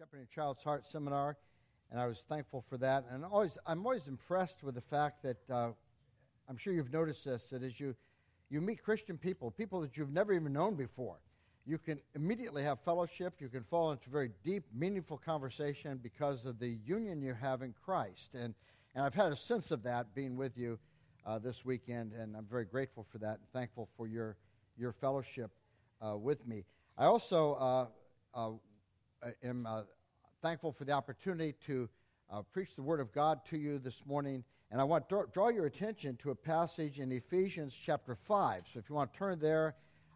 Shepherding a Child's Heart seminar, and I was thankful for that. And always, I'm always impressed with the fact that uh, I'm sure you've noticed this that as you, you meet Christian people, people that you've never even known before, you can immediately have fellowship. You can fall into very deep, meaningful conversation because of the union you have in Christ. And, and I've had a sense of that being with you uh, this weekend, and I'm very grateful for that and thankful for your, your fellowship uh, with me. I also uh, uh am uh, thankful for the opportunity to uh, preach the Word of God to you this morning. And I want to draw your attention to a passage in Ephesians chapter 5. So if you want to turn there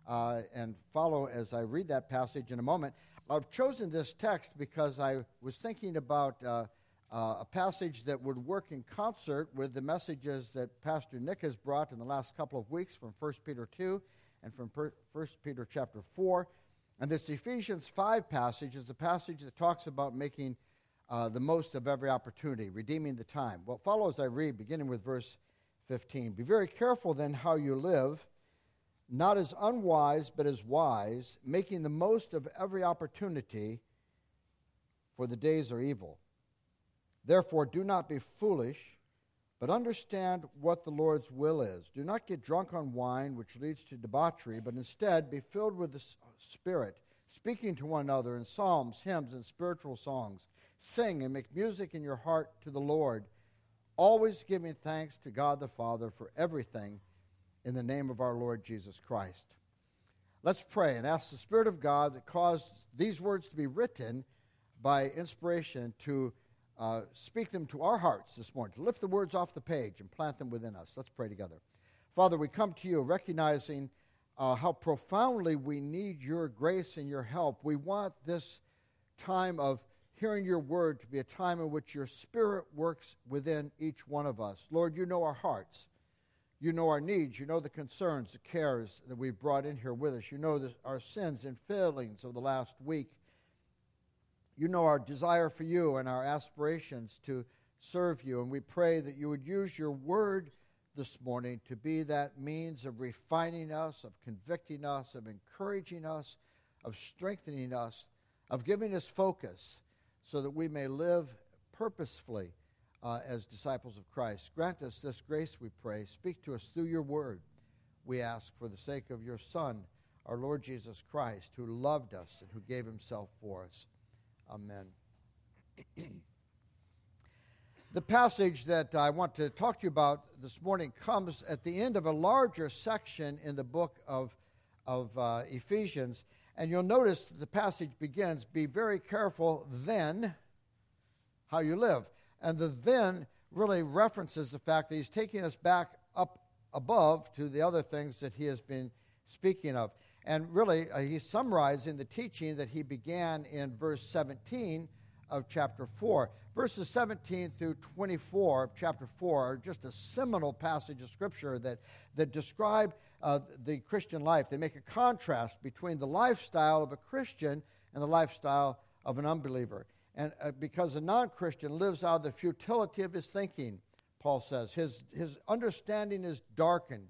uh, and follow as I read that passage in a moment, I've chosen this text because I was thinking about uh, uh, a passage that would work in concert with the messages that Pastor Nick has brought in the last couple of weeks from 1 Peter 2 and from 1 Peter chapter 4. And this Ephesians 5 passage is the passage that talks about making uh, the most of every opportunity, redeeming the time. Well, follow as I read, beginning with verse 15. Be very careful then how you live, not as unwise, but as wise, making the most of every opportunity, for the days are evil. Therefore, do not be foolish but understand what the Lord's will is. Do not get drunk on wine, which leads to debauchery, but instead be filled with the Spirit, speaking to one another in psalms, hymns, and spiritual songs. Sing and make music in your heart to the Lord, always giving thanks to God the Father for everything in the name of our Lord Jesus Christ. Let's pray and ask the Spirit of God that caused these words to be written by inspiration to uh, speak them to our hearts this morning, to lift the words off the page and plant them within us. Let's pray together. Father, we come to you recognizing uh, how profoundly we need your grace and your help. We want this time of hearing your word to be a time in which your spirit works within each one of us. Lord, you know our hearts. You know our needs. You know the concerns, the cares that we've brought in here with us. You know the, our sins and failings of the last week. You know our desire for you and our aspirations to serve you. And we pray that you would use your word this morning to be that means of refining us, of convicting us, of encouraging us, of strengthening us, of giving us focus so that we may live purposefully uh, as disciples of Christ. Grant us this grace, we pray. Speak to us through your word, we ask, for the sake of your Son, our Lord Jesus Christ, who loved us and who gave himself for us. Amen. the passage that I want to talk to you about this morning comes at the end of a larger section in the book of, of uh, Ephesians. And you'll notice the passage begins Be very careful then how you live. And the then really references the fact that he's taking us back up above to the other things that he has been speaking of. And really, uh, he's summarizing the teaching that he began in verse 17 of chapter 4. Verses 17 through 24 of chapter 4 are just a seminal passage of Scripture that, that describe uh, the Christian life. They make a contrast between the lifestyle of a Christian and the lifestyle of an unbeliever. And uh, because a non Christian lives out of the futility of his thinking, Paul says, his, his understanding is darkened.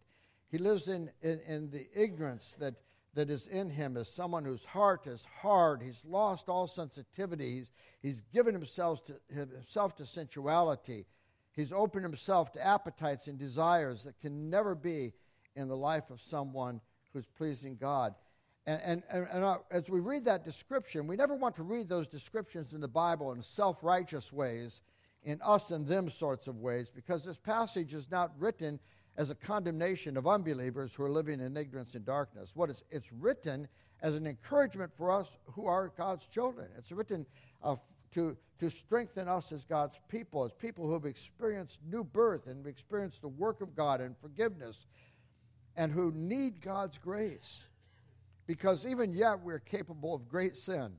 He lives in, in, in the ignorance that that is in him is someone whose heart is hard. He's lost all sensitivity. He's, he's given himself to, himself to sensuality. He's opened himself to appetites and desires that can never be in the life of someone who's pleasing God. And, and, and, and uh, as we read that description, we never want to read those descriptions in the Bible in self righteous ways, in us and them sorts of ways, because this passage is not written as a condemnation of unbelievers who are living in ignorance and darkness. What is, it's written as an encouragement for us who are God's children. It's written uh, to, to strengthen us as God's people, as people who have experienced new birth and experienced the work of God and forgiveness, and who need God's grace. Because even yet we're capable of great sin,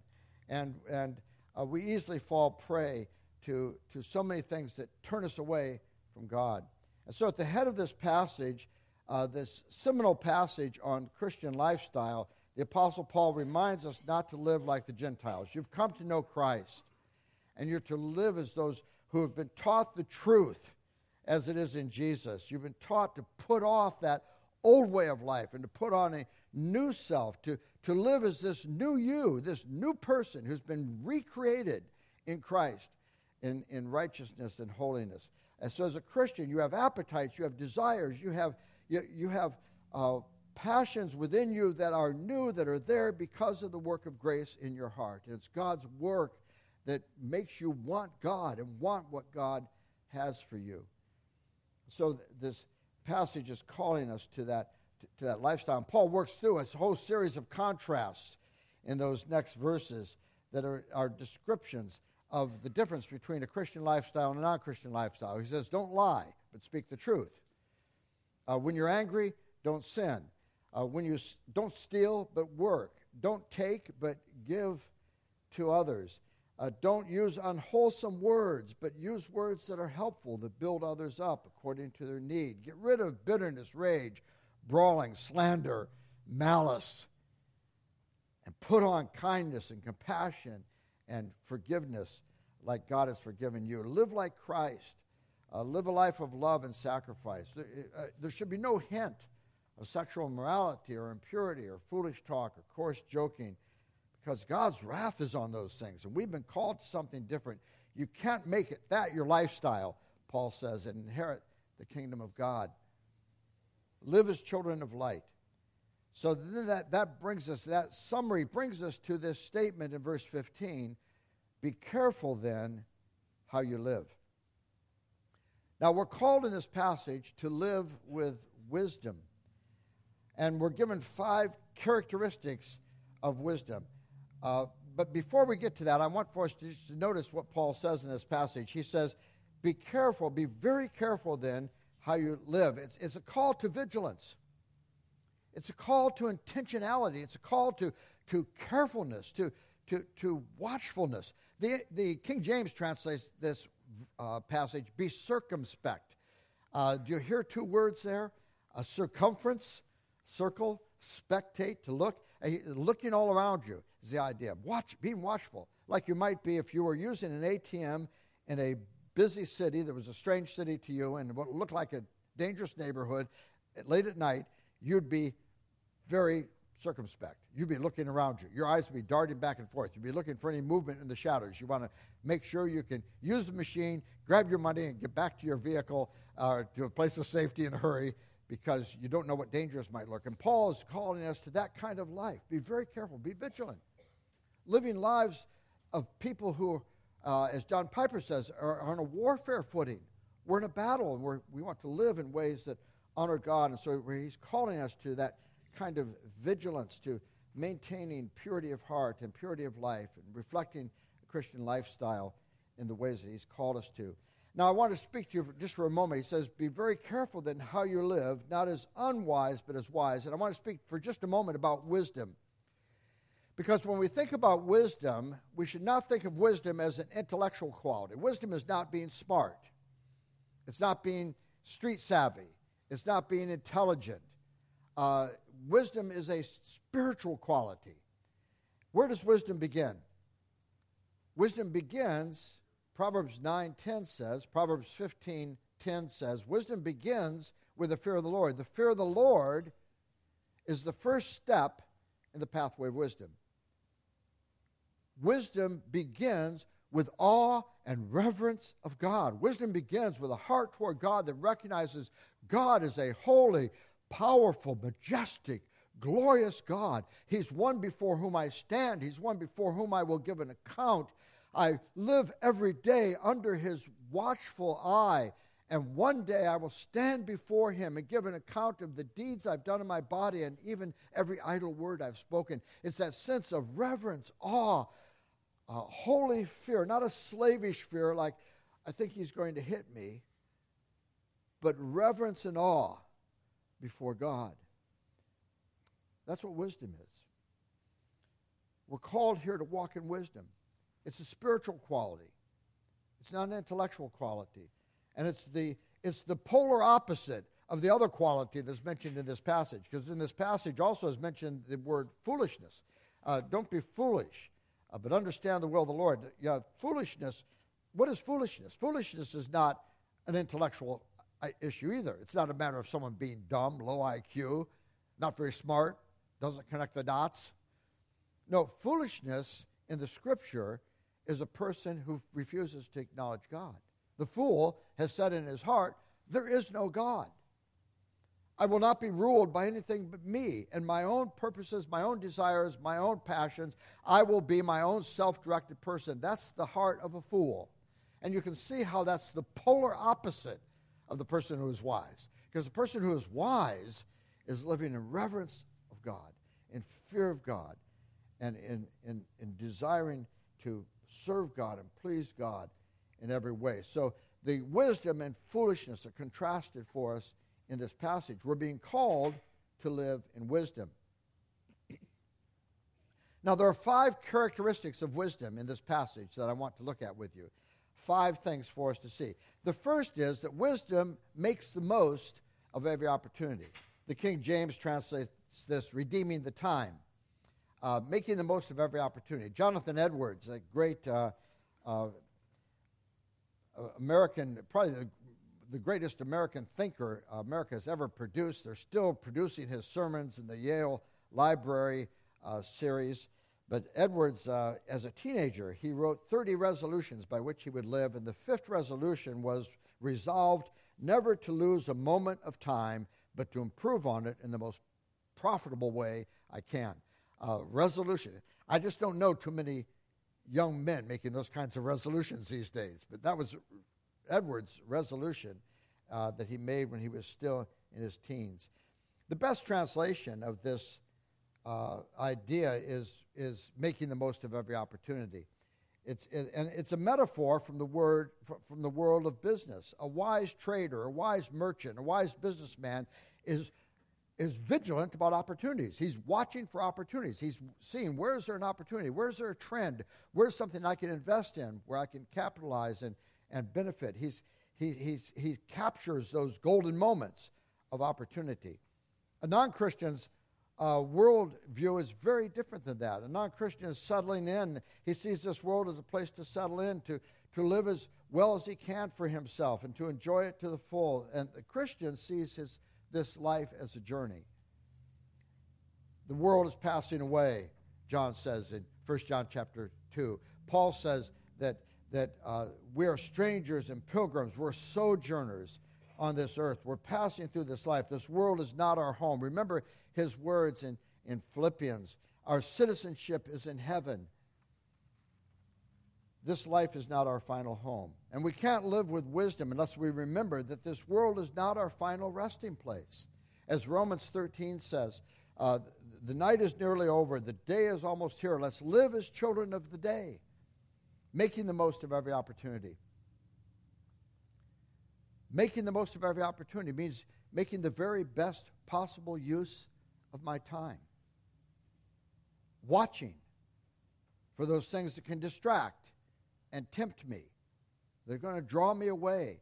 and, and uh, we easily fall prey to, to so many things that turn us away from God. And so, at the head of this passage, uh, this seminal passage on Christian lifestyle, the Apostle Paul reminds us not to live like the Gentiles. You've come to know Christ, and you're to live as those who have been taught the truth as it is in Jesus. You've been taught to put off that old way of life and to put on a new self, to, to live as this new you, this new person who's been recreated in Christ in, in righteousness and holiness. And so, as a Christian, you have appetites, you have desires, you have, you, you have uh, passions within you that are new, that are there because of the work of grace in your heart. And it's God's work that makes you want God and want what God has for you. So, th- this passage is calling us to that, to, to that lifestyle. And Paul works through a whole series of contrasts in those next verses that are, are descriptions of the difference between a Christian lifestyle and a non Christian lifestyle. He says, Don't lie, but speak the truth. Uh, when you're angry, don't sin. Uh, when you s- don't steal, but work. Don't take, but give to others. Uh, don't use unwholesome words, but use words that are helpful, that build others up according to their need. Get rid of bitterness, rage, brawling, slander, malice, and put on kindness and compassion and forgiveness like God has forgiven you. Live like Christ. Uh, live a life of love and sacrifice. There, uh, there should be no hint of sexual immorality or impurity or foolish talk or coarse joking because God's wrath is on those things. And we've been called to something different. You can't make it that your lifestyle, Paul says, and inherit the kingdom of God. Live as children of light. So that, that brings us, that summary brings us to this statement in verse 15 Be careful then how you live. Now, we're called in this passage to live with wisdom. And we're given five characteristics of wisdom. Uh, but before we get to that, I want for us to, notice what Paul says in this passage. He says, Be careful, be very careful then how you live. It's, it's a call to vigilance. It's a call to intentionality. It's a call to, to carefulness, to, to, to watchfulness. The, the King James translates this uh, passage, be circumspect. Uh, do you hear two words there? A circumference, circle, spectate, to look. Looking all around you is the idea. Watch, being watchful, like you might be if you were using an ATM in a busy city that was a strange city to you and what looked like a dangerous neighborhood late at night, you'd be very circumspect. You'd be looking around you. Your eyes would be darting back and forth. You'd be looking for any movement in the shadows. You want to make sure you can use the machine, grab your money, and get back to your vehicle uh, to a place of safety in a hurry because you don't know what dangers might lurk. And Paul is calling us to that kind of life. Be very careful, be vigilant. Living lives of people who, uh, as John Piper says, are, on a warfare footing. We're in a battle, and we want to live in ways that honor God. And so he's calling us to that kind of vigilance to maintaining purity of heart and purity of life and reflecting a Christian lifestyle in the ways that He's called us to. Now, I want to speak to you for just for a moment. He says, Be very careful then how you live, not as unwise, but as wise. And I want to speak for just a moment about wisdom. Because when we think about wisdom, we should not think of wisdom as an intellectual quality. Wisdom is not being smart, it's not being street savvy, it's not being intelligent. Uh, wisdom is a spiritual quality. Where does wisdom begin? Wisdom begins, Proverbs 9:10 says, Proverbs 15:10 says, wisdom begins with the fear of the Lord. The fear of the Lord is the first step in the pathway of wisdom. Wisdom begins with awe and reverence of God. Wisdom begins with a heart toward God that recognizes God is a holy, powerful, majestic, glorious God. He's one before whom I stand, He's one before whom I will give an account. I live every day under His watchful eye. And one day I will stand before him and give an account of the deeds I've done in my body and even every idle word I've spoken. It's that sense of reverence, awe, uh, holy fear, not a slavish fear like I think he's going to hit me, but reverence and awe before God. That's what wisdom is. We're called here to walk in wisdom. It's a spiritual quality. It's not an intellectual quality. And it's the, it's the polar opposite of the other quality that's mentioned in this passage. Because in this passage also is mentioned the word foolishness. Uh, don't be foolish, uh, but understand the will of the Lord. Foolishness, what is foolishness? Foolishness is not an intellectual issue either. It's not a matter of someone being dumb, low IQ, not very smart, doesn't connect the dots. No, foolishness in the scripture is a person who refuses to acknowledge God. The fool has said in his heart, There is no God. I will not be ruled by anything but me and my own purposes, my own desires, my own passions. I will be my own self directed person. That's the heart of a fool. And you can see how that's the polar opposite of the person who is wise. Because the person who is wise is living in reverence of God, in fear of God, and in, in, in desiring to serve God and please God in every way. So the wisdom and foolishness are contrasted for us in this passage. We're being called to live in wisdom. Now, there are five characteristics of wisdom in this passage that I want to look at with you. Five things for us to see. The first is that wisdom makes the most of every opportunity. The King James translates this redeeming the time, uh, making the most of every opportunity. Jonathan Edwards, a great uh, uh, American, probably the, the, greatest American thinker America has ever produced. They're still producing his sermons in the Yale Library uh, series. But Edwards, uh, as a teenager, he wrote 30 resolutions by which he would live, and the fifth resolution was resolved never to lose a moment of time, but to improve on it in the most profitable way I can. Uh, resolution. I just don't know too many young men making those kinds of resolutions these days. But that was Edwards' resolution uh, that he made when he was still in his teens. The best translation of this uh, idea is, is making the most of every opportunity. It's, it, and it's a metaphor from the word from the world of business. A wise trader, a wise merchant, a wise businessman is is vigilant about opportunities. He's watching for opportunities. He's seeing where is there an opportunity? Where's there a trend? Where's something I can invest in where I can capitalize and, and benefit? He's, he, he's, he captures those golden moments of opportunity. Non Christian's uh, worldview is very different than that. A non Christian is settling in. He sees this world as a place to settle in, to, to live as well as he can for himself, and to enjoy it to the full. And the Christian sees his this life as a journey. The world is passing away, John says in 1 John chapter 2. Paul says that, that uh, we are strangers and pilgrims, we're sojourners on this earth. We're passing through this life. This world is not our home. Remember his words in, in Philippians our citizenship is in heaven. This life is not our final home. And we can't live with wisdom unless we remember that this world is not our final resting place. As Romans 13 says, uh, the night is nearly over, the day is almost here. Let's live as children of the day, making the most of every opportunity. Making the most of every opportunity means making the very best possible use of my time. Watching for those things that can distract and tempt me. They're going to draw me away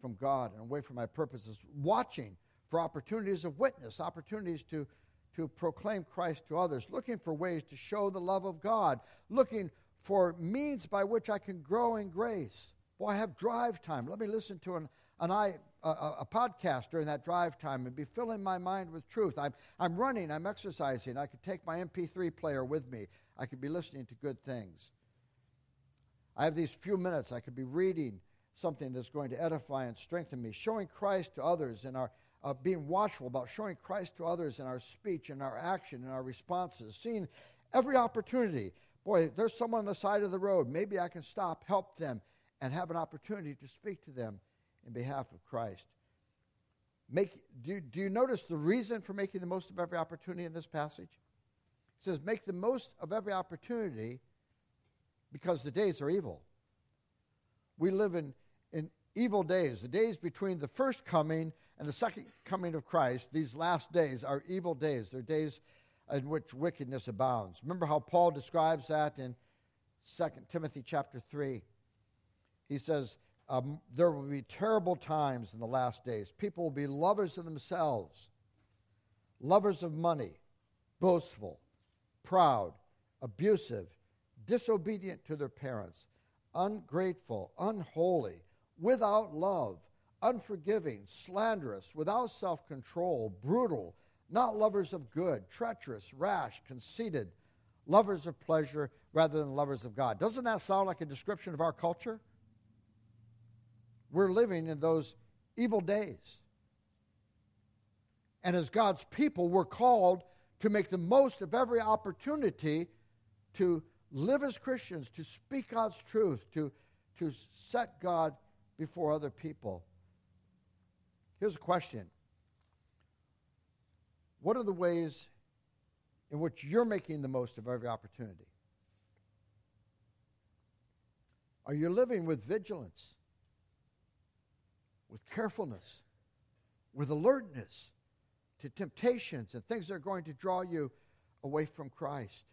from God and away from my purposes, watching for opportunities of witness, opportunities to, to proclaim Christ to others, looking for ways to show the love of God, looking for means by which I can grow in grace. Boy, I have drive time. Let me listen to an, an I, a, a, podcast during that drive time and be filling my mind with truth. I'm, I'm running, I'm exercising. I could take my MP3 player with me. I could be listening to good things. I have these few minutes. I could be reading something that's going to edify and strengthen me, showing Christ to others in our uh, being watchful about showing Christ to others in our speech and our action and our responses, seeing every opportunity. Boy, there's someone on the side of the road. Maybe I can stop, help them, and have an opportunity to speak to them in behalf of Christ. Make, do, do you notice the reason for making the most of every opportunity in this passage? It says, Make the most of every opportunity because the days are evil. We live in, in evil days, the days between the first coming and the second coming of Christ. These last days are evil days. They're days in which wickedness abounds. Remember how Paul describes that in 2 Timothy chapter 3. He says, um, There will be terrible times in the last days. People will be lovers of themselves, lovers of money, boastful, proud, abusive disobedient to their parents, ungrateful, unholy, without love, unforgiving, slanderous, without self control, brutal, not lovers of good, treacherous, rash, conceited, lovers of pleasure rather than lovers of God. Doesn't that sound like a description of our culture? We're living in those evil days. And as God's people, we're called to make the most of every opportunity to live as Christians, to speak God's truth, to, to set God before other people. Here's a question What are the ways in which you're making the most of every opportunity? Are you living with vigilance, with carefulness, with alertness to temptations and things that are going to draw you away from Christ?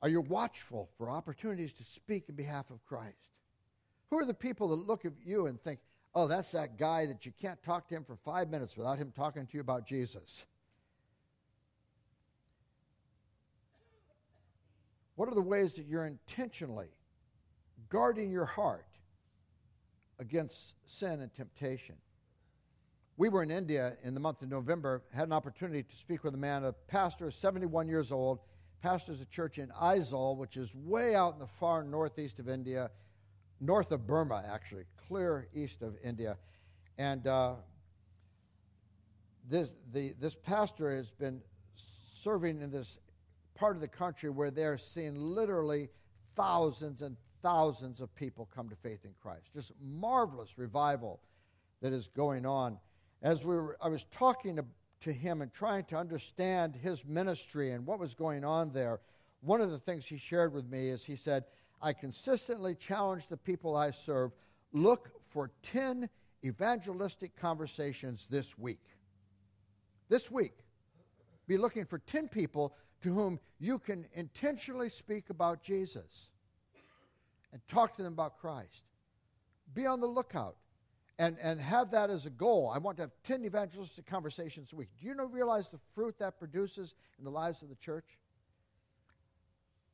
Are you watchful for opportunities to speak in behalf of Christ? Who are the people that look at you and think, oh, that's that guy that you can't talk to him for five minutes without him talking to you about Jesus? What are the ways that you're intentionally guarding your heart against sin and temptation? We were in India in the month of November, had an opportunity to speak with a man, a pastor, 71 years old, pastors a church in Aizawl, which is way out in the far northeast of India, north of Burma, actually, clear east of India. And uh, this, the, this pastor has been serving in this part of the country where they're seeing literally thousands and thousands of people come to faith in Christ. Just marvelous revival that is going on. As we were, I was talking to, to him and trying to understand his ministry and what was going on there, one of the things he shared with me is he said, I consistently challenge the people I serve look for 10 evangelistic conversations this week. This week. Be looking for 10 people to whom you can intentionally speak about Jesus and talk to them about Christ. Be on the lookout and, and have that as a goal. I want to have 10 evangelistic conversations a week. Do you know, realize the fruit that produces in the lives of the church?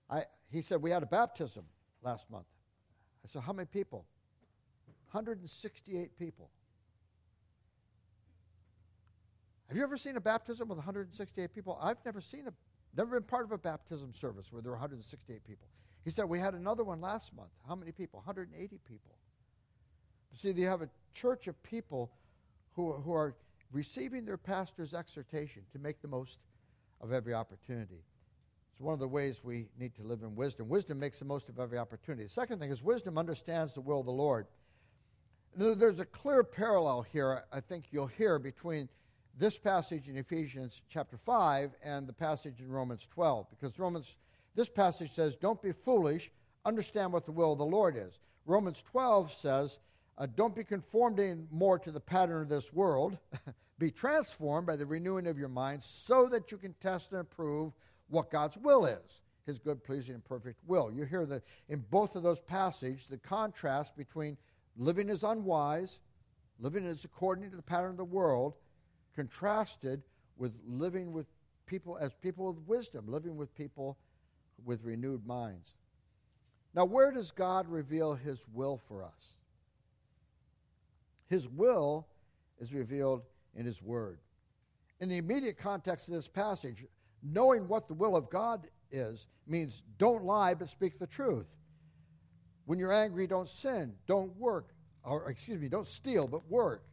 I, he said, We had a baptism last month. I said, How many people? 168 people. Have you ever seen a baptism with 168 people? I've never seen a, never been part of a baptism service where there were 168 people. He said, We had another one last month. How many people? 180 people. See, you have a church of people who, who are receiving their pastor's exhortation to make the most of every opportunity. It's one of the ways we need to live in wisdom. Wisdom makes the most of every opportunity. The second thing is wisdom understands the will of the Lord. There's a clear parallel here, I think you'll hear, between this passage in Ephesians chapter 5 and the passage in Romans 12. Because Romans, this passage says, Don't be foolish, understand what the will of the Lord is. Romans 12 says, uh, Don't be conformed more to the pattern of this world. be transformed by the renewing of your mind so that you can test and approve what God's will is his good, pleasing, and perfect will. You hear that in both of those passages, the contrast between living as unwise, living as according to the pattern of the world, contrasted with living with people as people with wisdom, living with people with renewed minds. Now, where does God reveal his will for us? His will is revealed in his word. In the immediate context of this passage, knowing what the will of God is means don't lie, but speak the truth. When you're angry, don't sin. Don't work, or excuse me, don't steal, but work.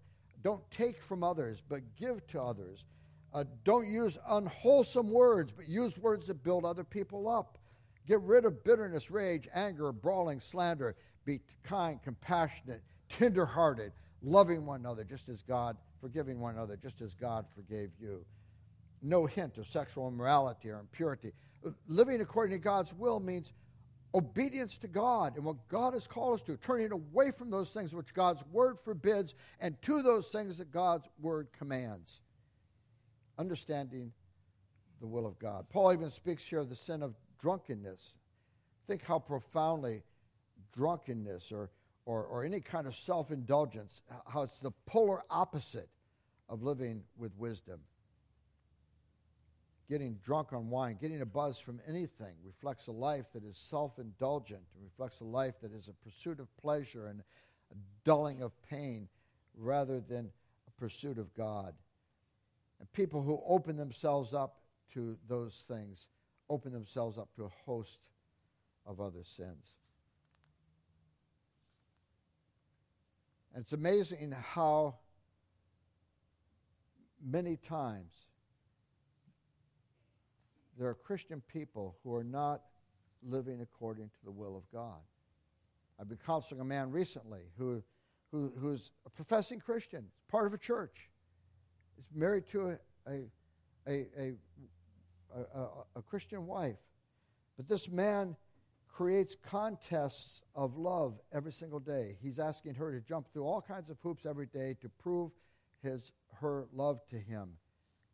Don't take from others, but give to others. Uh, don't use unwholesome words, but use words that build other people up. Get rid of bitterness, rage, anger, brawling, slander. Be kind, compassionate, tenderhearted, loving one another, just as God, forgiving one another, just as God forgave you no hint of sexual immorality or impurity. Living according to God's will means obedience to God and what God has called us to, turning away from those things which God's word forbids and to those things that God's word commands. Understanding the will of God. Paul even speaks here of the sin of drunkenness. Think how profoundly drunkenness or, or, or any kind of self indulgence, how it's the polar opposite of living with wisdom getting drunk on wine, getting a buzz from anything reflects a life that is self indulgent, reflects a life that is a pursuit of pleasure and a dulling of pain rather than a pursuit of God. And people who open themselves up to those things open themselves up to a host of other sins. And it's amazing how many times there are Christian people who are not living according to the will of God. I've been counseling a man recently who, who who's a professing Christian, part of a church, married to a, a, a, a, Christian wife. But this man creates contests of love every single day. He's asking her to jump through all kinds of hoops every day to prove his her love to him.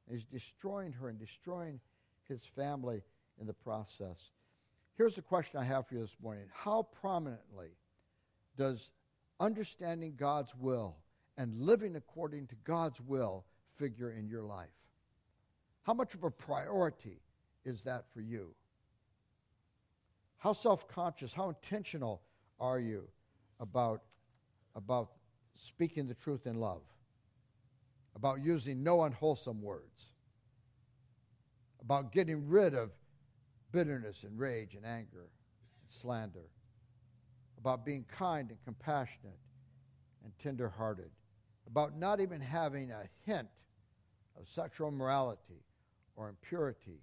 He's destroying her and destroying his family in the process. Here's the question I have for you this morning How prominently does understanding God's will and living according to God's will figure in your life? How much of a priority is that for you? How self conscious, how intentional are you about, about speaking the truth in love? About using no unwholesome words? About getting rid of bitterness and rage and anger and slander? About being kind and compassionate and tender hearted? About not even having a hint of sexual morality or impurity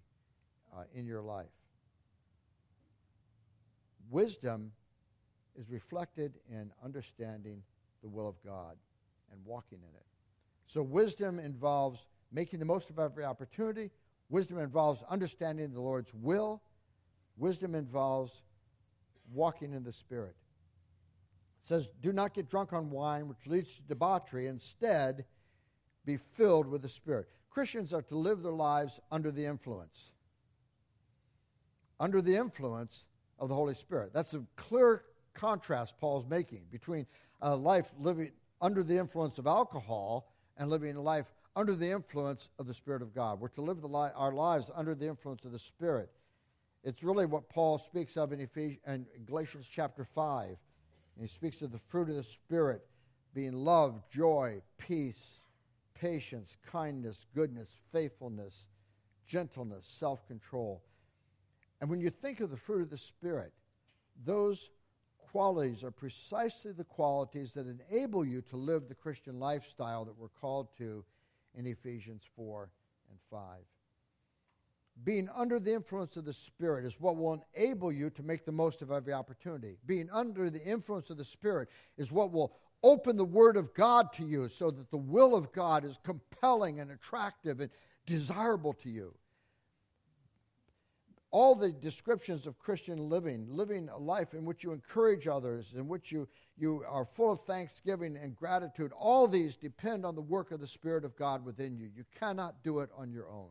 uh, in your life? Wisdom is reflected in understanding the will of God and walking in it. So, wisdom involves making the most of every opportunity. Wisdom involves understanding the Lord's will. Wisdom involves walking in the Spirit. It says, Do not get drunk on wine, which leads to debauchery. Instead, be filled with the Spirit. Christians are to live their lives under the influence. Under the influence of the Holy Spirit. That's a clear contrast Paul's making between a life living under the influence of alcohol and living a life under the influence of the Spirit of God. We're to live li- our lives under the influence of the Spirit. It's really what Paul speaks of in, Ephes- in Galatians chapter 5. And he speaks of the fruit of the Spirit being love, joy, peace, patience, kindness, goodness, faithfulness, gentleness, self control. And when you think of the fruit of the Spirit, those qualities are precisely the qualities that enable you to live the Christian lifestyle that we're called to in Ephesians 4 and 5. Being under the influence of the Spirit is what will enable you to make the most of every opportunity. Being under the influence of the Spirit is what will open the Word of God to you so that the will of God is compelling and attractive and desirable to you all the descriptions of Christian living, living a life in which you encourage others, in which you, you are full of thanksgiving and gratitude, all these depend on the work of the Spirit of God within you. You cannot do it on your own.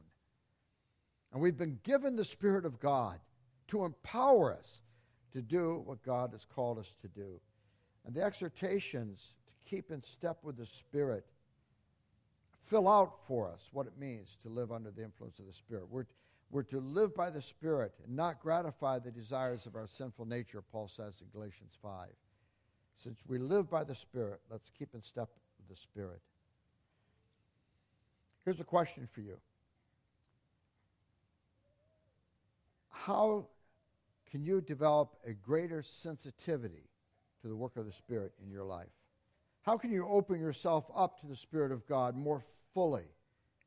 And we've been given the Spirit of God to empower us to do what God has called us to do. And the exhortations to keep in step with the Spirit fill out for us what it means to live under the influence of the Spirit. We're, we're to live by the Spirit and not gratify the desires of our sinful nature, Paul says in Galatians 5. Since we live by the Spirit, let's keep in step with the Spirit. Here's a question for you How can you develop a greater sensitivity to the work of the Spirit in your life? How can you open yourself up to the Spirit of God more fully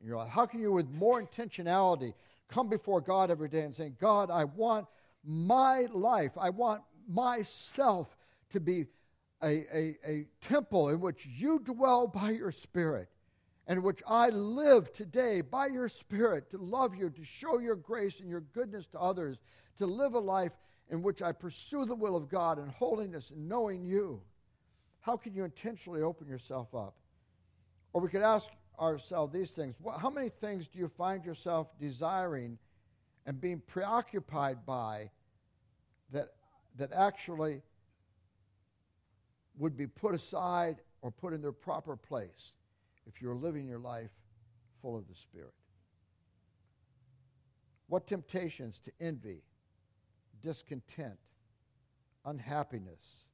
in your life? How can you, with more intentionality, come before God every day and say, God, I want my life, I want myself to be a, a, a temple in which you dwell by your Spirit and which I live today by your Spirit to love you, to show your grace and your goodness to others, to live a life in which I pursue the will of God and holiness and knowing you. How can you intentionally open yourself up? Or we could ask ourselves these things. How many things do you find yourself desiring and being preoccupied by that, that actually would be put aside or put in their proper place if you're living your life full of the Spirit? What temptations to envy, discontent, unhappiness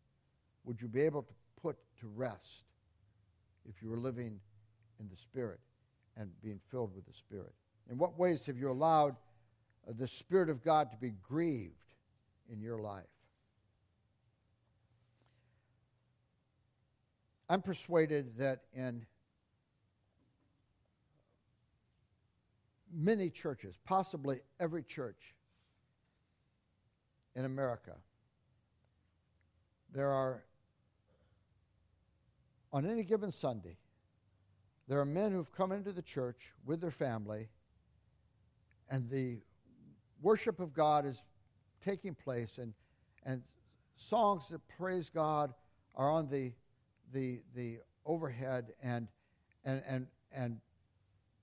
would you be able to put to rest if you were living in the Spirit and being filled with the Spirit? In what ways have you allowed uh, the Spirit of God to be grieved in your life. I'm persuaded that in many churches, possibly every church in America, there are, on any given Sunday, there are men who've come into the church with their family, and the worship of God is taking place, and, and songs that praise God are on the, the, the overhead, and, and, and, and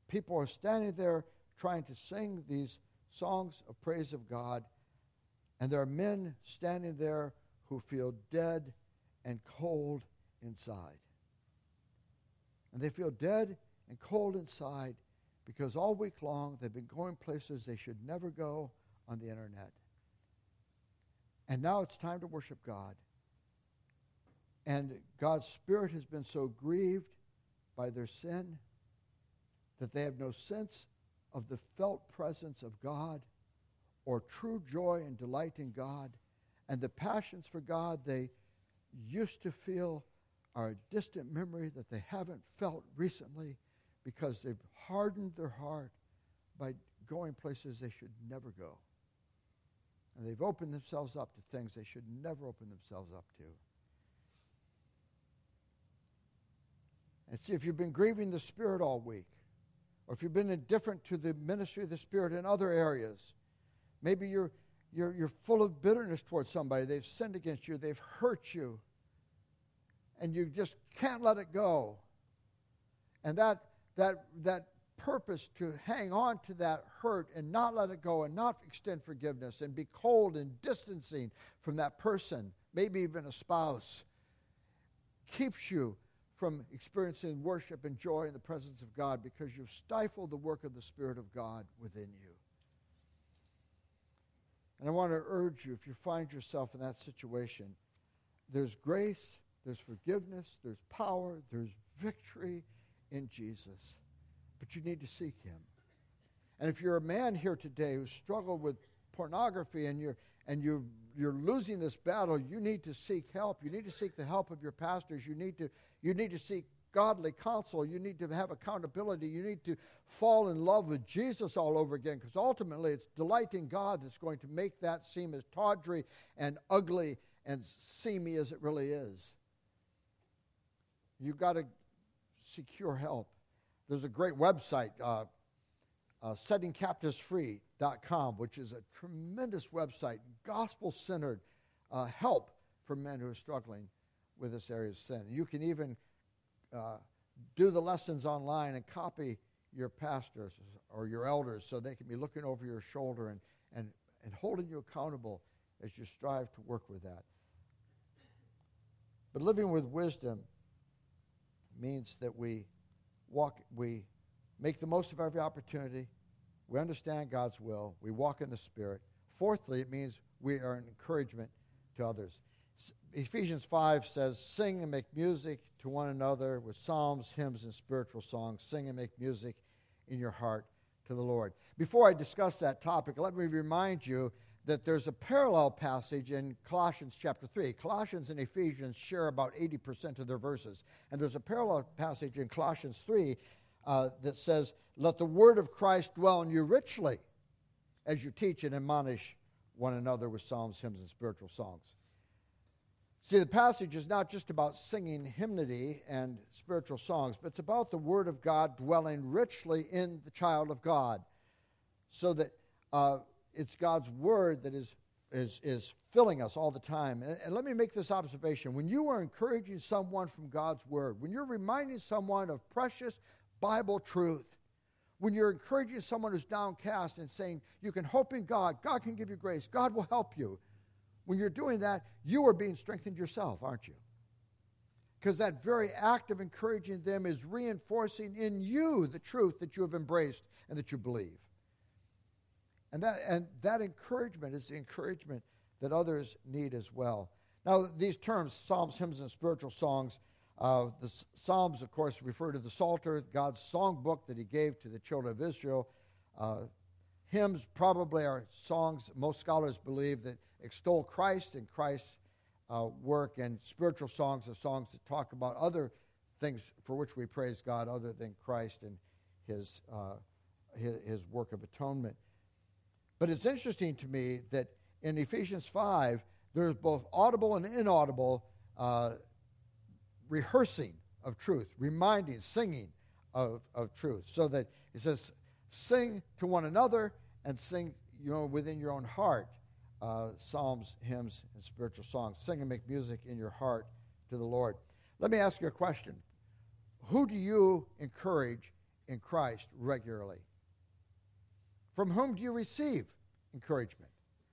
people are standing there trying to sing these songs of praise of God, and there are men standing there who feel dead and cold inside. And they feel dead and cold inside because all week long they've been going places they should never go on the internet. And now it's time to worship God. And God's Spirit has been so grieved by their sin that they have no sense of the felt presence of God or true joy and delight in God. And the passions for God they used to feel are a distant memory that they haven't felt recently because they've hardened their heart by going places they should never go. And they've opened themselves up to things they should never open themselves up to. And see, if you've been grieving the Spirit all week, or if you've been indifferent to the ministry of the Spirit in other areas, maybe you're, you're, you're full of bitterness towards somebody. They've sinned against you, they've hurt you, and you just can't let it go. And that, that, that purpose to hang on to that hurt and not let it go and not extend forgiveness and be cold and distancing from that person, maybe even a spouse, keeps you from experiencing worship and joy in the presence of God because you've stifled the work of the Spirit of God within you. And I want to urge you, if you find yourself in that situation, there's grace, there's forgiveness, there's power, there's victory in Jesus but you need to seek Him. And if you're a man here today who struggled with pornography and you're and you you're losing this battle, you need to seek help. You need to seek the help of your pastors. You need to you need to seek godly counsel. You need to have accountability. You need to fall in love with Jesus all over again because ultimately it's delight in God that's going to make that seem as tawdry and ugly and seamy as it really is. You've got to secure help. There's a great website, uh, uh, settingcaptivesfree.com, which is a tremendous website, gospel centered uh, help for men who are struggling with this area of sin. You can even uh, do the lessons online and copy your pastors or your elders so they can be looking over your shoulder and, and, and holding you accountable as you strive to work with that. But living with wisdom means that we walk, we make the most of every opportunity. We understand God's will. We walk in the Spirit. Fourthly, it means we are an encouragement to others. Ephesians 5 says, Sing and make music to one another with psalms, hymns, and spiritual songs. Sing and make music in your heart to the Lord. Before I discuss that topic, let me remind you that there's a parallel passage in Colossians chapter 3. Colossians and Ephesians share about 80% of their verses. And there's a parallel passage in Colossians 3 uh, that says, Let the word of Christ dwell in you richly as you teach and admonish one another with psalms, hymns, and spiritual songs. See, the passage is not just about singing hymnody and spiritual songs, but it's about the Word of God dwelling richly in the child of God so that uh, it's God's word that is, is, is filling us all the time. And, and let me make this observation. When you are encouraging someone from God's word, when you're reminding someone of precious Bible truth, when you're encouraging someone who's downcast and saying, You can hope in God, God can give you grace, God will help you. When you're doing that, you are being strengthened yourself, aren't you? Because that very act of encouraging them is reinforcing in you the truth that you have embraced and that you believe. And that, and that encouragement is the encouragement that others need as well. Now, these terms, psalms, hymns, and spiritual songs, uh, the Psalms, of course, refer to the Psalter, God's songbook that He gave to the children of Israel. Uh, hymns probably are songs, most scholars believe, that extol Christ and Christ's uh, work, and spiritual songs are songs that talk about other things for which we praise God other than Christ and his, uh, his, his work of atonement. But it's interesting to me that in Ephesians 5, there's both audible and inaudible uh, rehearsing of truth, reminding, singing of, of truth. So that it says, sing to one another and sing you know, within your own heart uh, psalms, hymns, and spiritual songs. Sing and make music in your heart to the Lord. Let me ask you a question Who do you encourage in Christ regularly? From whom do you receive encouragement?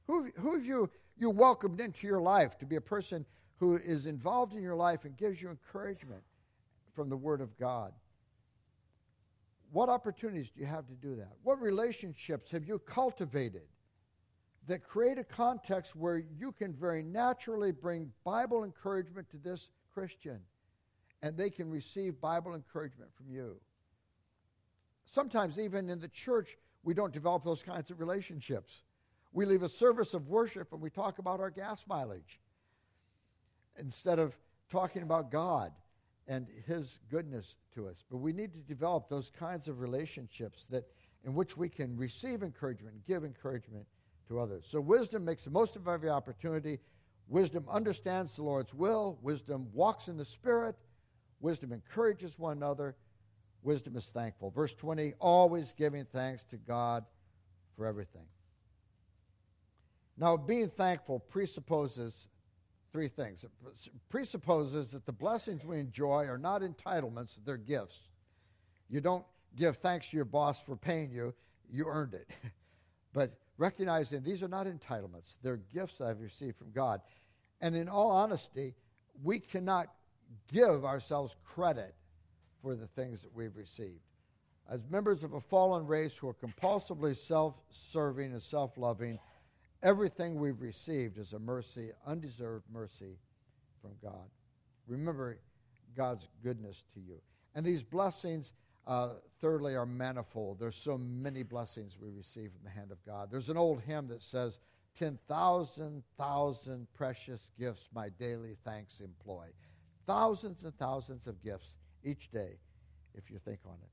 Who, who have you, you welcomed into your life to be a person who is involved in your life and gives you encouragement from the Word of God? What opportunities do you have to do that? What relationships have you cultivated that create a context where you can very naturally bring Bible encouragement to this Christian and they can receive Bible encouragement from you? Sometimes, even in the church, we don't develop those kinds of relationships. We leave a service of worship and we talk about our gas mileage instead of talking about God and His goodness to us. But we need to develop those kinds of relationships that in which we can receive encouragement give encouragement to others. So wisdom makes the most of every opportunity. Wisdom understands the Lord's will. Wisdom walks in the Spirit. Wisdom encourages one another. Wisdom is thankful. Verse 20, always giving thanks to God for everything. Now, being thankful presupposes three things. It presupposes that the blessings we enjoy are not entitlements, they're gifts. You don't give thanks to your boss for paying you, you earned it. but recognizing these are not entitlements, they're gifts I've received from God. And in all honesty, we cannot give ourselves credit for the things that we've received. As members of a fallen race who are compulsively self serving and self loving, everything we've received is a mercy, undeserved mercy from God. Remember God's goodness to you. And these blessings, uh, thirdly, are manifold. There's so many blessings we receive from the hand of God. There's an old hymn that says, 10,000, thousand precious gifts my daily thanks employ. Thousands and thousands of gifts each day, if you think on it.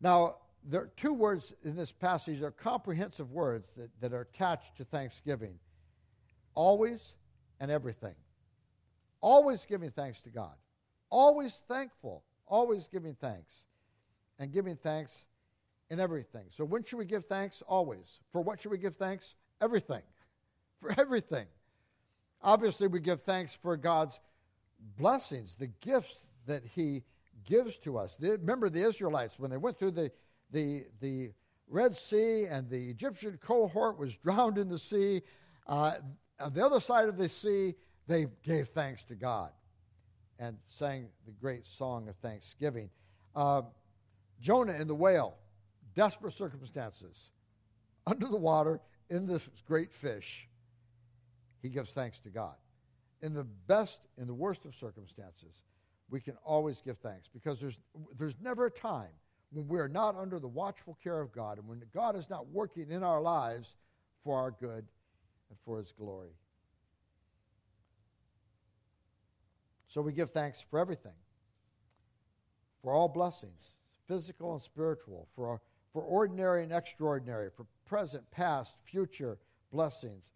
Now, there are two words in this passage that are comprehensive words that, that are attached to thanksgiving always and everything. Always giving thanks to God. Always thankful. Always giving thanks. And giving thanks in everything. So when should we give thanks? Always. For what should we give thanks? Everything. For everything. Obviously, we give thanks for God's blessings, the gifts that He gives to us. Remember the Israelites, when they went through the the, the Red Sea and the Egyptian cohort was drowned in the sea. Uh, on the other side of the sea, they gave thanks to God and sang the great song of thanksgiving. Uh, Jonah in the whale, desperate circumstances, under the water in this great fish, he gives thanks to God. In the best, in the worst of circumstances, we can always give thanks because there's, there's never a time when we are not under the watchful care of God and when God is not working in our lives for our good and for His glory. So we give thanks for everything, for all blessings, physical and spiritual, for, for ordinary and extraordinary, for present, past, future blessings.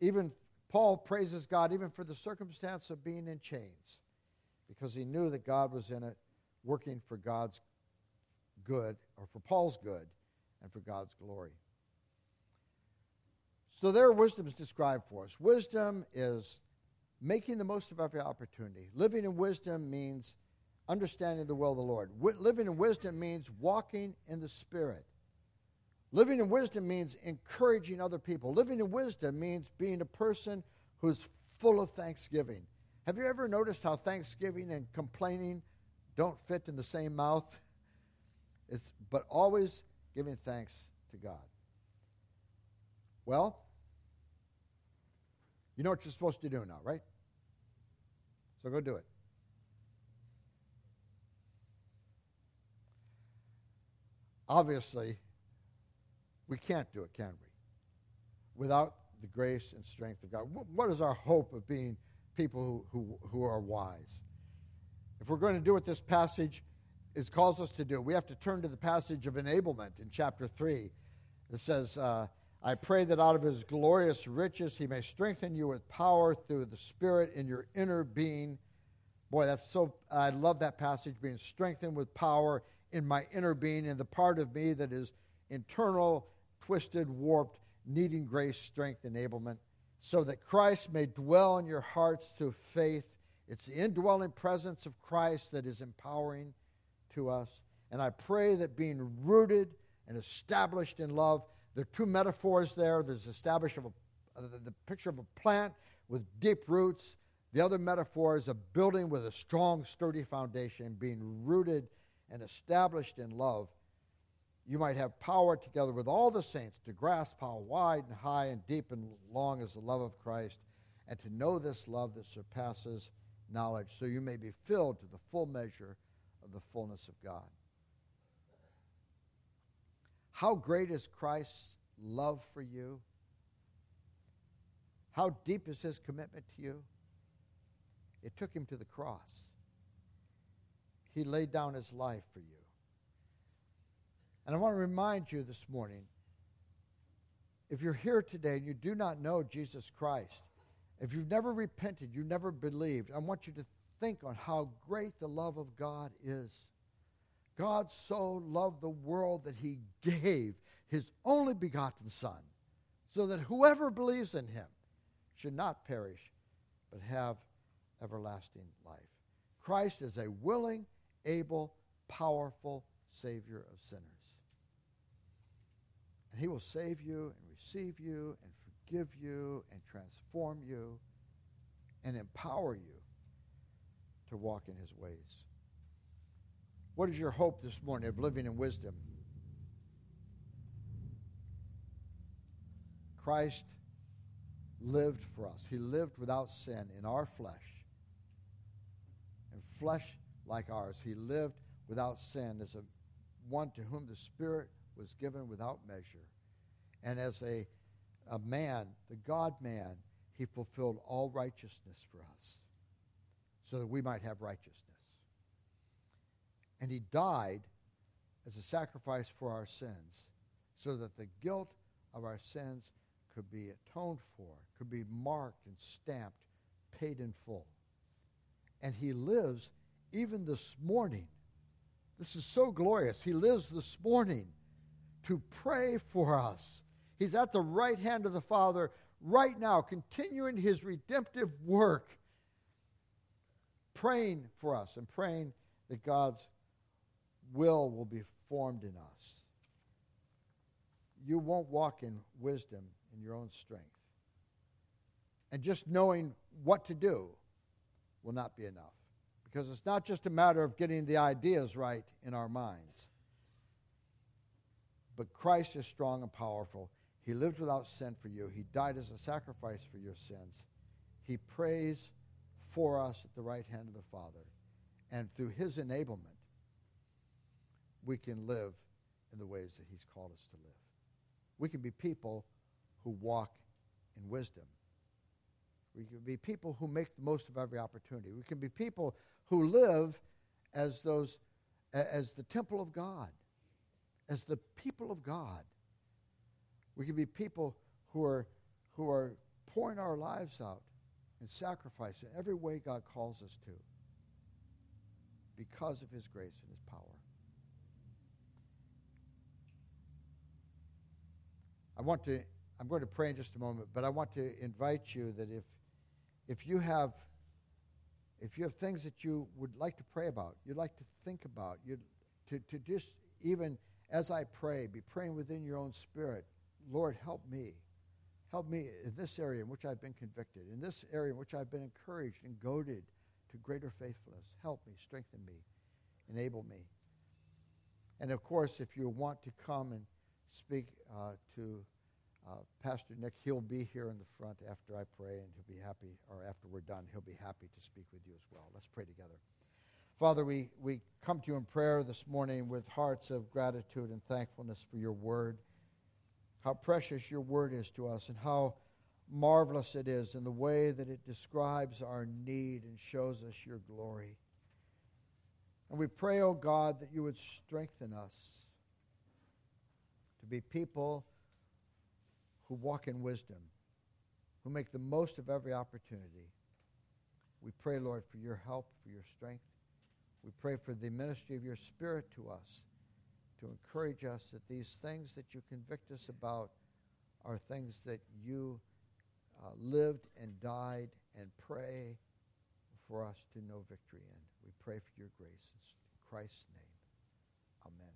Even Paul praises God even for the circumstance of being in chains because he knew that God was in it, working for God's good, or for Paul's good, and for God's glory. So there, wisdom is described for us. Wisdom is making the most of every opportunity. Living in wisdom means understanding the will of the Lord. W- living in wisdom means walking in the Spirit. Living in wisdom means encouraging other people. Living in wisdom means being a person who's full of thanksgiving. Have you ever noticed how thanksgiving and complaining don't fit in the same mouth? It's, but always giving thanks to God. Well, you know what you're supposed to do now, right? So go do it. Obviously, We can't do it, can we? Without the grace and strength of God. What is our hope of being people who, who, who are wise? If we're going to do what this passage is, calls us to do, we have to turn to the passage of enablement in chapter 3. It says, uh, I pray that out of his glorious riches he may strengthen you with power through the Spirit in your inner being. Boy, that's so, I love that passage, being strengthened with power in my inner being, in the part of me that is internal, twisted, warped, needing grace, strength, enablement, so that Christ may dwell in your hearts through faith. It's the indwelling presence of Christ that is empowering to us. And I pray that being rooted and established in love, there are two metaphors there. There's established of a, uh, the, the picture of a plant with deep roots. The other metaphor is a building with a strong, sturdy foundation, being rooted and established in love. You might have power together with all the saints to grasp how wide and high and deep and long is the love of Christ, and to know this love that surpasses knowledge, so you may be filled to the full measure of the fullness of God. How great is Christ's love for you? How deep is his commitment to you? It took him to the cross. He laid down his life for you. And I want to remind you this morning if you're here today and you do not know Jesus Christ, if you've never repented, you never believed, I want you to think on how great the love of God is. God so loved the world that he gave his only begotten Son, so that whoever believes in him should not perish, but have everlasting life. Christ is a willing, able, powerful Savior of sinners. And he will save you and receive you and forgive you and transform you and empower you to walk in his ways. What is your hope this morning of living in wisdom? Christ lived for us. He lived without sin in our flesh. And flesh like ours. He lived without sin as a one to whom the Spirit was given without measure. And as a, a man, the God man, he fulfilled all righteousness for us so that we might have righteousness. And he died as a sacrifice for our sins so that the guilt of our sins could be atoned for, could be marked and stamped, paid in full. And he lives even this morning. This is so glorious. He lives this morning to pray for us. He's at the right hand of the Father right now, continuing his redemptive work, praying for us and praying that God's will will be formed in us. You won't walk in wisdom in your own strength. And just knowing what to do will not be enough. Because it's not just a matter of getting the ideas right in our minds. But Christ is strong and powerful. He lived without sin for you, He died as a sacrifice for your sins. He prays for us at the right hand of the Father. And through His enablement, we can live in the ways that He's called us to live. We can be people who walk in wisdom. We can be people who make the most of every opportunity. We can be people who live as those as the temple of God, as the people of God. We can be people who are who are pouring our lives out and sacrifice in every way God calls us to because of his grace and his power. I want to I'm going to pray in just a moment, but I want to invite you that if if you have if you have things that you would like to pray about, you'd like to think about, you'd, to, to just even as I pray, be praying within your own spirit, Lord, help me. Help me in this area in which I've been convicted, in this area in which I've been encouraged and goaded to greater faithfulness. Help me, strengthen me, enable me. And of course, if you want to come and speak uh, to uh, Pastor Nick, he'll be here in the front after I pray, and he'll be happy, or after we're done, he'll be happy to speak with you as well. Let's pray together. Father, we, we come to you in prayer this morning with hearts of gratitude and thankfulness for your word. how precious your word is to us and how marvelous it is in the way that it describes our need and shows us your glory. And we pray, O oh God, that you would strengthen us to be people who walk in wisdom, who make the most of every opportunity. We pray, Lord, for your help, for your strength. We pray for the ministry of your Spirit to us to encourage us that these things that you convict us about are things that you uh, lived and died and pray for us to know victory in. We pray for your grace. In Christ's name, amen.